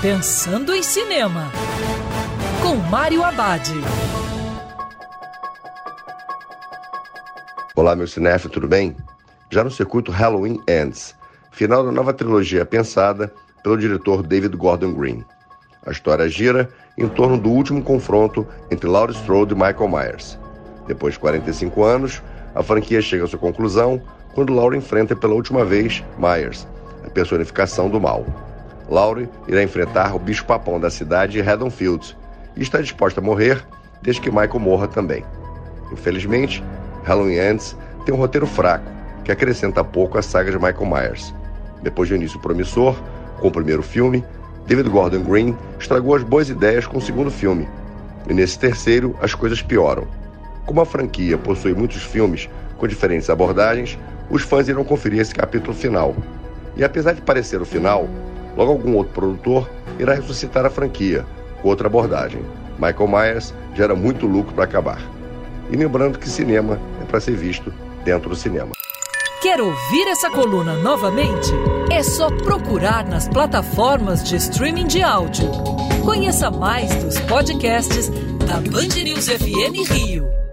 Pensando em Cinema, com Mário Abad. Olá, meu cinéfilo, tudo bem? Já no circuito Halloween Ends, final da nova trilogia pensada pelo diretor David Gordon Green. A história gira em torno do último confronto entre Laurie Strode e Michael Myers. Depois de 45 anos, a franquia chega à sua conclusão quando Laurie enfrenta pela última vez Myers, a personificação do mal. Laurie irá enfrentar o bicho-papão da cidade, Haddonfield, e está disposta a morrer desde que Michael morra também. Infelizmente, Halloween Ends tem um roteiro fraco, que acrescenta pouco à saga de Michael Myers. Depois de um início promissor, com o primeiro filme, David Gordon Green estragou as boas ideias com o segundo filme. E nesse terceiro, as coisas pioram. Como a franquia possui muitos filmes com diferentes abordagens, os fãs irão conferir esse capítulo final. E apesar de parecer o final, Logo, algum outro produtor irá ressuscitar a franquia com outra abordagem. Michael Myers gera muito lucro para acabar. E lembrando que cinema é para ser visto dentro do cinema. Quer ouvir essa coluna novamente? É só procurar nas plataformas de streaming de áudio. Conheça mais dos podcasts da Band News FM Rio.